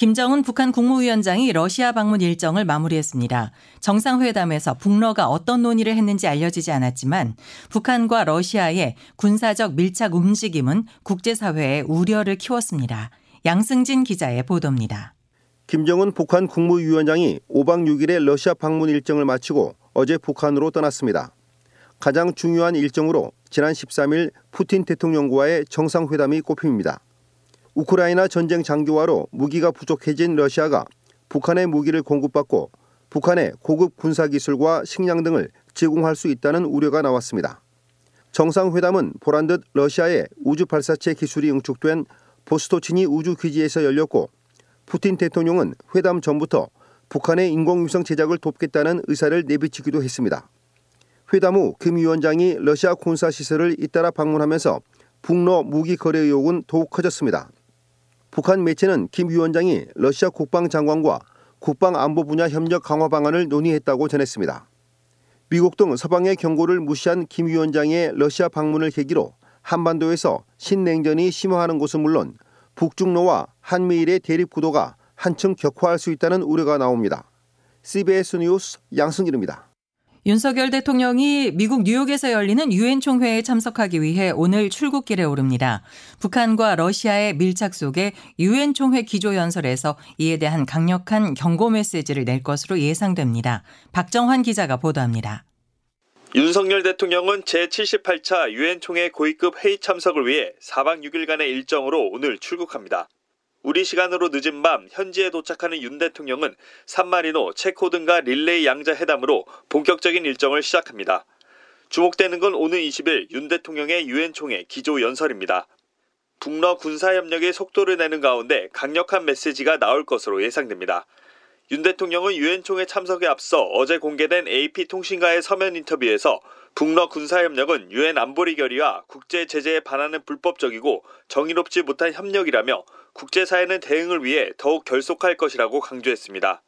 김정은 북한 국무위원장이 러시아 방문 일정을 마무리했습니다. 정상회담에서 북러가 어떤 논의를 했는지 알려지지 않았지만 북한과 러시아의 군사적 밀착 움직임은 국제사회에 우려를 키웠습니다. 양승진 기자의 보도입니다. 김정은 북한 국무위원장이 5박 6일의 러시아 방문 일정을 마치고 어제 북한으로 떠났습니다. 가장 중요한 일정으로 지난 13일 푸틴 대통령과의 정상회담이 꼽힙니다. 우크라이나 전쟁 장기화로 무기가 부족해진 러시아가 북한의 무기를 공급받고 북한의 고급 군사 기술과 식량 등을 제공할 수 있다는 우려가 나왔습니다. 정상회담은 보란 듯 러시아의 우주 발사체 기술이 응축된 보스토치니 우주 기지에서 열렸고 푸틴 대통령은 회담 전부터 북한의 인공위성 제작을 돕겠다는 의사를 내비치기도 했습니다. 회담 후 김 위원장이 러시아 군사 시설을 잇따라 방문하면서 북러 무기 거래 의혹은 더욱 커졌습니다. 북한 매체는 김 위원장이 러시아 국방장관과 국방안보 분야 협력 강화 방안을 논의했다고 전했습니다. 미국 등 서방의 경고를 무시한 김 위원장의 러시아 방문을 계기로 한반도에서 신냉전이 심화하는 것은 물론 북중로와 한미일의 대립 구도가 한층 격화할 수 있다는 우려가 나옵니다. CBS 뉴스 양승길입니다. 윤석열 대통령이 미국 뉴욕에서 열리는 유엔 총회에 참석하기 위해 오늘 출국길에 오릅니다. 북한과 러시아의 밀착 속에 유엔 총회 기조 연설에서 이에 대한 강력한 경고 메시지를 낼 것으로 예상됩니다. 박정환 기자가 보도합니다. 윤석열 대통령은 제78차 유엔 총회 고위급 회의 참석을 위해 4박 6일간의 일정으로 오늘 출국합니다. 우리 시간으로 늦은 밤 현지에 도착하는 윤 대통령은 산마리노, 체코 등과 릴레이 양자 회담으로 본격적인 일정을 시작합니다. 주목되는 건 오는 20일 윤 대통령의 유엔 총회 기조 연설입니다. 북러 군사 협력의 속도를 내는 가운데 강력한 메시지가 나올 것으로 예상됩니다. 윤 대통령은 유엔 총회 참석에 앞서 어제 공개된 AP통신과의 서면 인터뷰에서 북러 군사협력은 유엔 안보리 결의와 국제 제재에 반하는 불법적이고 정의롭지 못한 협력이라며 국제사회는 대응을 위해 더욱 결속할 것이라고 강조했습니다.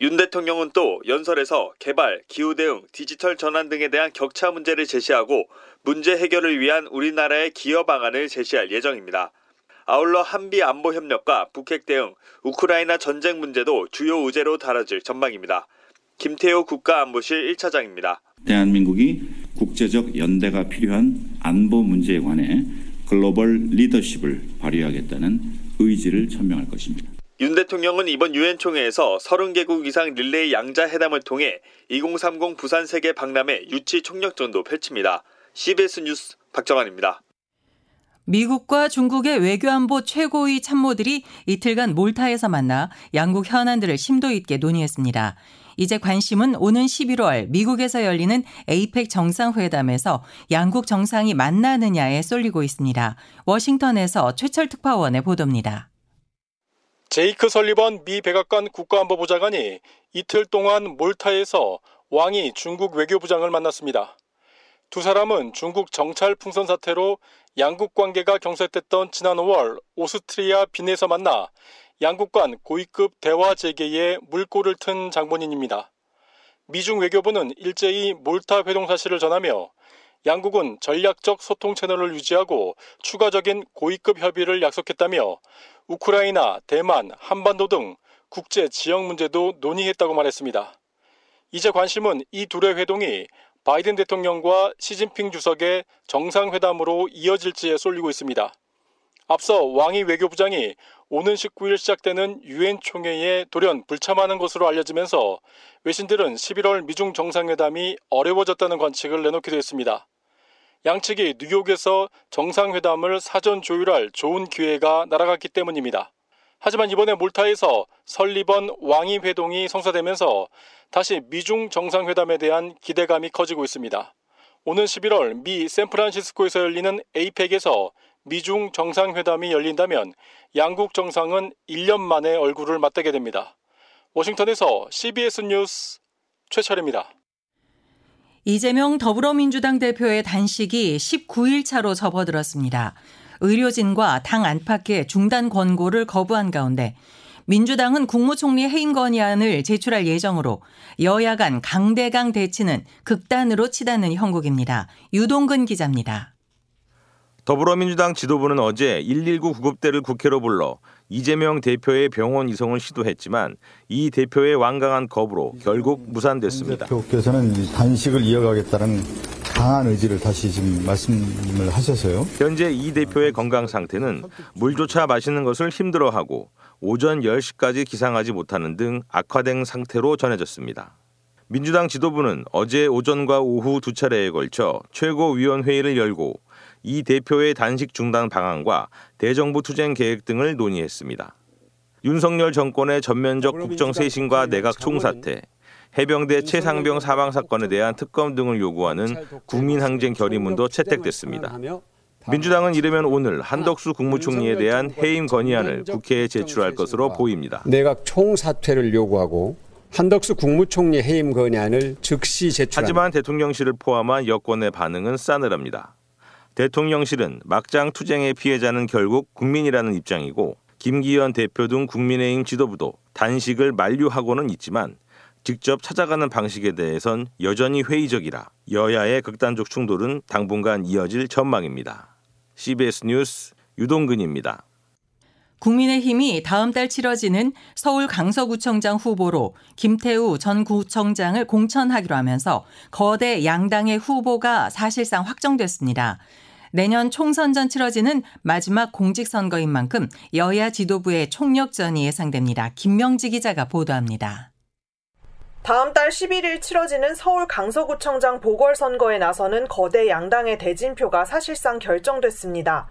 윤 대통령은 또 연설에서 개발, 기후 대응, 디지털 전환 등에 대한 격차 문제를 제시하고 문제 해결을 위한 우리나라의 기여 방안을 제시할 예정입니다. 아울러 한비 안보 협력과 북핵 대응, 우크라이나 전쟁 문제도 주요 의제로 다뤄질 전망입니다. 김태호 국가안보실 1차장입니다. 대한민국이 국제적 연대가 필요한 안보 문제에 관해 글로벌 리더십을 발휘하겠다는 의지를 천명할 것입니다. 윤 대통령은 이번 유엔 총회에서 30개국 이상 릴레이 양자 회담을 통해 2030 부산 세계 박람회 유치 총력전도 펼칩니다. CBS 뉴스 박정환입니다. 미국과 중국의 외교안보 최고위 참모들이 이틀간 몰타에서 만나 양국 현안들을 심도 있게 논의했습니다. 이제 관심은 오는 11월 미국에서 열리는 에이펙 정상회담에서 양국 정상이 만나느냐에 쏠리고 있습니다. 워싱턴에서 최철 특파원의 보도입니다. 제이크 설리번 미 백악관 국가안보부 장관이 이틀 동안 몰타에서 왕이 중국 외교부장을 만났습니다. 두 사람은 중국 정찰 풍선 사태로 양국 관계가 경색됐던 지난 5월 오스트리아 빈에서 만나 양국 간 고위급 대화 재개에 물꼬를 튼 장본인입니다. 미중 외교부는 일제히 몰타 회동 사실을 전하며 양국은 전략적 소통 채널을 유지하고 추가적인 고위급 협의를 약속했다며 우크라이나, 대만, 한반도 등 국제 지역 문제도 논의했다고 말했습니다. 이제 관심은 이 둘의 회동이 바이든 대통령과 시진핑 주석의 정상회담으로 이어질지에 쏠리고 있습니다. 앞서 왕이 외교부장이 오는 19일 시작되는 유엔 총회에 돌연 불참하는 것으로 알려지면서 외신들은 11월 미중 정상회담이 어려워졌다는 관측을 내놓기도 했습니다. 양측이 뉴욕에서 정상회담을 사전 조율할 좋은 기회가 날아갔기 때문입니다. 하지만 이번에 몰타에서 설리번 왕이 회동이 성사되면서 다시 미중 정상회담에 대한 기대감이 커지고 있습니다. 오는 11월 미 샌프란시스코에서 열리는 에이펙에서 미중 정상회담이 열린다면 양국 정상은 1년 만에 얼굴을 맞대게 됩니다. 워싱턴에서 CBS 뉴스 최철입니다. 이재명 더불어민주당 대표의 단식이 19일 차로 접어들었습니다. 의료진과 당 안팎의 중단 권고를 거부한 가운데 민주당은 국무총리 해임 건의안을 제출할 예정으로 여야 간 강대강 대치는 극단으로 치닫는 형국입니다. 유동근 기자입니다. 더불어민주당 지도부는 어제 119 구급대를 국회로 불러 이재명 대표의 병원 이송을 시도했지만 이 대표의 완강한 거부로 결국 무산됐습니다. 대표께서는 단식을 이어가겠다는 강한 의지를 다시 지금 말씀을 하셔서요. 현재 이 대표의 건강 상태는 물조차 마시는 것을 힘들어하고 오전 10시까지 기상하지 못하는 등 악화된 상태로 전해졌습니다. 민주당 지도부는 어제 오전과 오후 두 차례에 걸쳐 최고위원회의를 열고 이 대표의 단식 중단 방안과 대정부 투쟁 계획 등을 논의했습니다. 윤석열 정권의 전면적 국정 쇄신과 내각 총사태, 해병대 최상병 사망 사건에 대한 특검 등을 요구하는 국민항쟁 결의문도 채택됐습니다. 민주당은 이르면 오늘 한덕수 국무총리에 대한 해임 건의안을 국회에 제출할 것으로 보입니다. 내각 총사퇴를 요구하고 한덕수 국무총리 해임 건의안을 즉시 제출. 하지만 대통령실을 포함한 여권의 반응은 싸늘합니다. 대통령실은 막장 투쟁의 피해자는 결국 국민이라는 입장이고 김기현 대표 등 국민의힘 지도부도 단식을 만류하고는 있지만 직접 찾아가는 방식에 대해선 여전히 회의적이라 여야의 극단적 충돌은 당분간 이어질 전망입니다. CBS 뉴스 유동근입니다. 국민의힘이 다음 달 치러지는 서울 강서구청장 후보로 김태우 전 구청장을 공천하기로 하면서 거대 양당의 후보가 사실상 확정됐습니다. 내년 총선 전 치러지는 마지막 공직선거인 만큼 여야 지도부의 총력전이 예상됩니다. 김명지 기자가 보도합니다. 다음 달 11일 치러지는 서울 강서구청장 보궐선거에 나서는 거대 양당의 대진표가 사실상 결정됐습니다.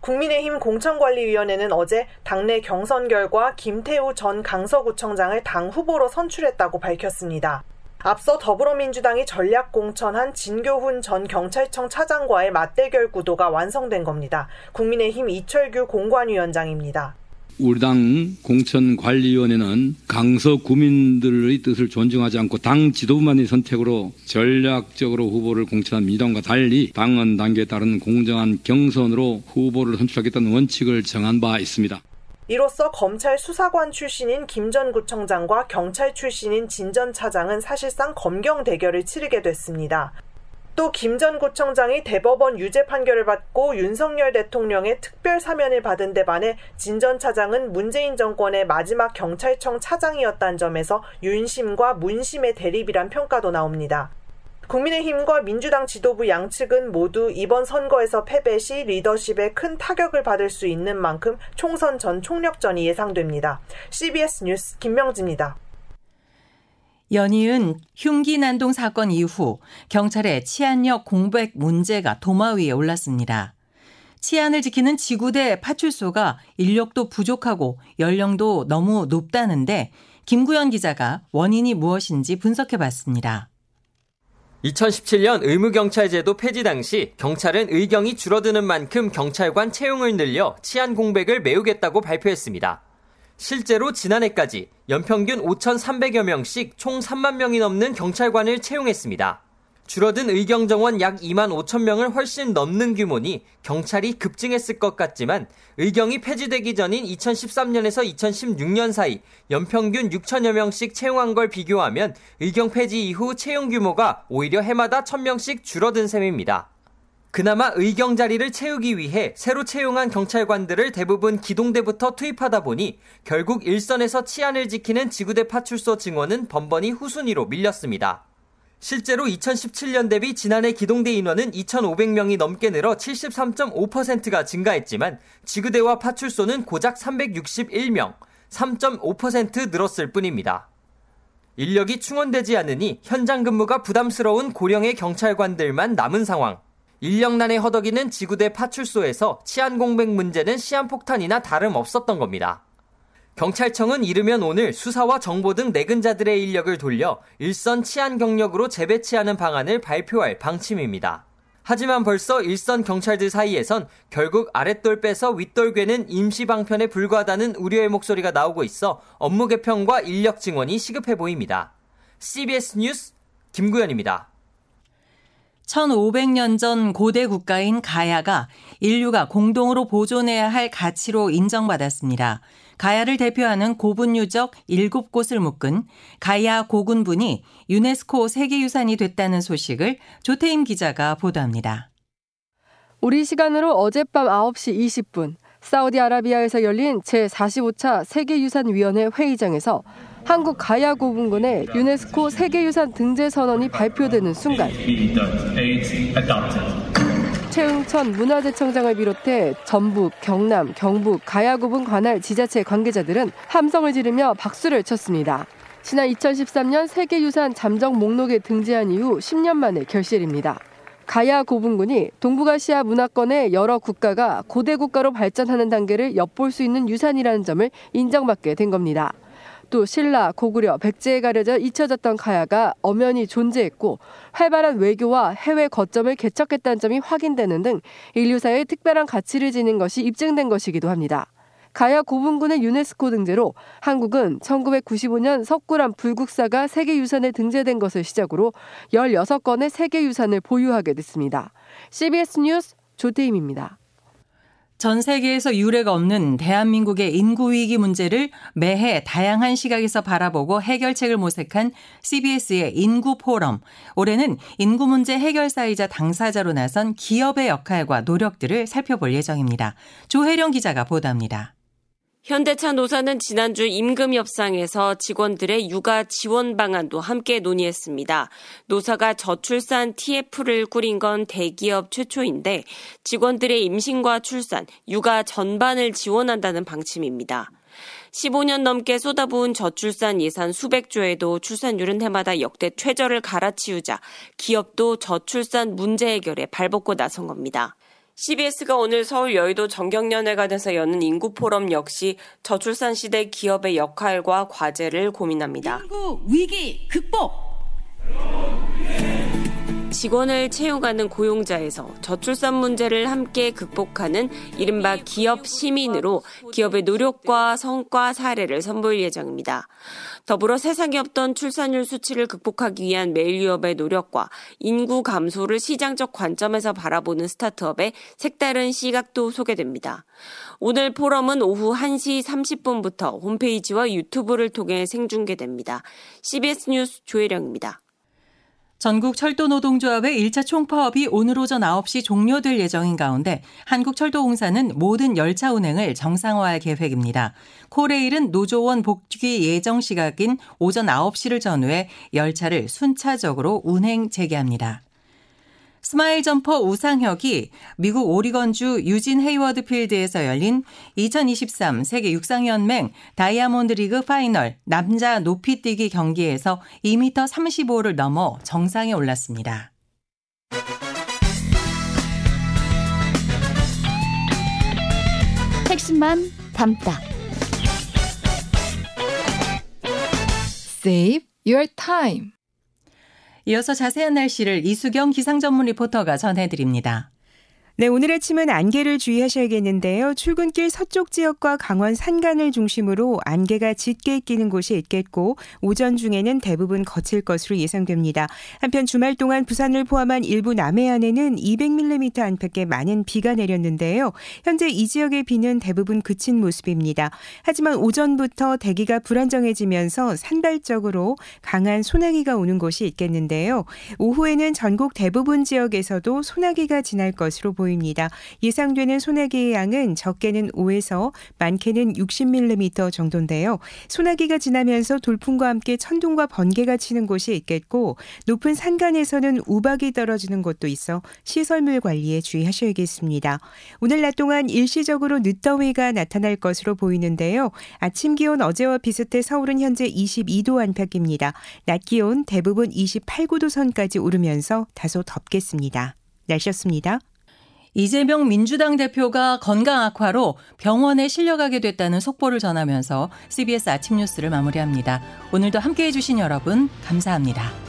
국민의힘 공천관리위원회는 어제 당내 경선 결과 김태우 전 강서구청장을 당 후보로 선출했다고 밝혔습니다. 앞서 더불어민주당이 전략 공천한 진교훈 전 경찰청 차장과의 맞대결 구도가 완성된 겁니다. 국민의힘 이철규 공관위원장입니다. 우리 당 공천관리위원회는 강서 구민들의 뜻을 존중하지 않고 당 지도부만의 선택으로 전략적으로 후보를 공천한 민주당과 달리 당헌 단계에 따른 공정한 경선으로 후보를 선출하겠다는 원칙을 정한 바 있습니다. 이로써 검찰 수사관 출신인 김 전 구청장과 경찰 출신인 진 전 차장은 사실상 검경 대결을 치르게 됐습니다. 또 김 전 구청장이 대법원 유죄 판결을 받고 윤석열 대통령의 특별 사면을 받은 데 반해 진 전 차장은 문재인 정권의 마지막 경찰청 차장이었다는 점에서 윤심과 문심의 대립이란 평가도 나옵니다. 국민의힘과 민주당 지도부 양측은 모두 이번 선거에서 패배 시 리더십에 큰 타격을 받을 수 있는 만큼 총선 전 총력전이 예상됩니다. CBS 뉴스 김명지입니다. 연이은 흉기 난동 사건 이후 경찰의 치안력 공백 문제가 도마 위에 올랐습니다. 치안을 지키는 지구대 파출소가 인력도 부족하고 연령도 너무 높다는데 김구현 기자가 원인이 무엇인지 분석해 봤습니다. 2017년 의무경찰제도 폐지 당시 경찰은 의경이 줄어드는 만큼 경찰관 채용을 늘려 치안 공백을 메우겠다고 발표했습니다. 실제로 지난해까지 연평균 5,300여 명씩 총 3만 명이 넘는 경찰관을 채용했습니다. 줄어든 의경 정원 약 2만 5천 명을 훨씬 넘는 규모니 경찰이 급증했을 것 같지만 의경이 폐지되기 전인 2013년에서 2016년 사이 연평균 6천여 명씩 채용한 걸 비교하면 의경 폐지 이후 채용 규모가 오히려 해마다 1,000명씩 줄어든 셈입니다. 그나마 의경 자리를 채우기 위해 새로 채용한 경찰관들을 대부분 기동대부터 투입하다 보니 결국 일선에서 치안을 지키는 지구대 파출소 증원은 번번이 후순위로 밀렸습니다. 실제로 2017년 대비 지난해 기동대 인원은 2,500명이 넘게 늘어 73.5%가 증가했지만 지구대와 파출소는 고작 361명, 3.5% 늘었을 뿐입니다. 인력이 충원되지 않으니 현장 근무가 부담스러운 고령의 경찰관들만 남은 상황. 인력난에 허덕이는 지구대 파출소에서 치안 공백 문제는 시한폭탄이나 다름없었던 겁니다. 경찰청은 이르면 오늘 수사와 정보 등 내근자들의 인력을 돌려 일선 치안 경력으로 재배치하는 방안을 발표할 방침입니다. 하지만 벌써 일선 경찰들 사이에선 결국 아랫돌 빼서 윗돌 괴는 임시 방편에 불과하다는 우려의 목소리가 나오고 있어 업무 개편과 인력 증원이 시급해 보입니다. CBS 뉴스 김구현입니다. 1500년 전 고대 국가인 가야가 인류가 공동으로 보존해야 할 가치로 인정받았습니다. 가야를 대표하는 고분 유적 7곳을 묶은 가야 고군분이 유네스코 세계유산이 됐다는 소식을 조태임 기자가 보도합니다. 우리 시간으로 어젯밤 9시 20분 사우디아라비아에서 열린 제45차 세계유산위원회 회의장에서 한국 가야 고분군의 유네스코 세계유산 등재 선언이 발표되는 순간 최응천 문화재청장을 비롯해 전북, 경남, 경북, 가야구분 관할 지자체 관계자들은 함성을 지르며 박수를 쳤습니다. 지난 2013년 세계유산 잠정 목록에 등재한 이후 10년 만의 결실입니다. 가야 고분군이 동북아시아 문화권의 여러 국가가 고대 국가로 발전하는 단계를 엿볼 수 있는 유산이라는 점을 인정받게 된 겁니다. 또 신라, 고구려, 백제에 가려져 잊혀졌던 가야가 엄연히 존재했고 활발한 외교와 해외 거점을 개척했다는 점이 확인되는 등 인류사의 특별한 가치를 지닌 것이 입증된 것이기도 합니다. 가야 고분군의 유네스코 등재로 한국은 1995년 석굴암 불국사가 세계유산에 등재된 것을 시작으로 16건의 세계유산을 보유하게 됐습니다. CBS 뉴스 조태임입니다. 전 세계에서 유례가 없는 대한민국의 인구 위기 문제를 매해 다양한 시각에서 바라보고 해결책을 모색한 CBS의 인구 포럼. 올해는 인구 문제 해결사이자 당사자로 나선 기업의 역할과 노력들을 살펴볼 예정입니다. 조혜령 기자가 보도합니다. 현대차 노사는 지난주 임금 협상에서 직원들의 육아 지원 방안도 함께 논의했습니다. 노사가 저출산 TF를 꾸린 건 대기업 최초인데 직원들의 임신과 출산, 육아 전반을 지원한다는 방침입니다. 15년 넘게 쏟아부은 저출산 예산 수백조에도 출산율은 해마다 역대 최저를 갈아치우자 기업도 저출산 문제 해결에 발벗고 나선 겁니다. CBS가 오늘 서울 여의도 정경련회관에서 여는 인구 포럼 역시 저출산 시대 기업의 역할과 과제를 고민합니다. 인구 위기 극복. 직원을 채용하는 고용자에서 저출산 문제를 함께 극복하는 이른바 기업 시민으로 기업의 노력과 성과 사례를 선보일 예정입니다. 더불어 세상에 없던 출산율 수치를 극복하기 위한 메일유업의 노력과 인구 감소를 시장적 관점에서 바라보는 스타트업의 색다른 시각도 소개됩니다. 오늘 포럼은 오후 1시 30분부터 홈페이지와 유튜브를 통해 생중계됩니다. CBS 뉴스 조혜령입니다. 전국 철도노동조합의 1차 총파업이 오늘 오전 9시 종료될 예정인 가운데 한국철도공사는 모든 열차 운행을 정상화할 계획입니다. 코레일은 노조원 복귀 예정 시각인 오전 9시를 전후해 열차를 순차적으로 운행 재개합니다. 스마일 점퍼 우상혁이 미국 오리건주 유진 헤이워드 필드에서 열린 2023 세계 육상연맹 다이아몬드 리그 파이널 남자 높이뛰기 경기에서 2m 35를 넘어 정상에 올랐습니다. 핵심만 담다. Save your time. 이어서 자세한 날씨를 이수경 기상 전문 리포터가 전해드립니다. 네, 오늘 아침은 안개를 주의하셔야겠는데요. 출근길 서쪽 지역과 강원 산간을 중심으로 안개가 짙게 끼는 곳이 있겠고 오전 중에는 대부분 거칠 것으로 예상됩니다. 한편 주말 동안 부산을 포함한 일부 남해안에는 200mm 안팎의 많은 비가 내렸는데요. 현재 이 지역의 비는 대부분 그친 모습입니다. 하지만 오전부터 대기가 불안정해지면서 산발적으로 강한 소나기가 오는 곳이 있겠는데요. 오후에는 전국 대부분 지역에서도 소나기가 지날 것으로 보입니다. 보입니다. 예상되는 소나기의 양은 적게는 5에서 많게는 60mm 정도인데요. 소나기가 지나면서 돌풍과 함께 천둥과 번개가 치는 곳이 있겠고 높은 산간에서는 우박이 떨어지는 곳도 있어 시설물 관리에 주의하셔야겠습니다. 오늘 낮 동안 일시적으로 늦더위가 나타날 것으로 보이는데요. 아침 기온 어제와 비슷해 서울은 현재 22도 안팎입니다. 낮 기온 대부분 28, 9도 선까지 오르면서 다소 덥겠습니다. 날씨였습니다. 이재명 민주당 대표가 건강 악화로 병원에 실려가게 됐다는 속보를 전하면서 CBS 아침 뉴스를 마무리합니다. 오늘도 함께 해주신 여러분, 감사합니다.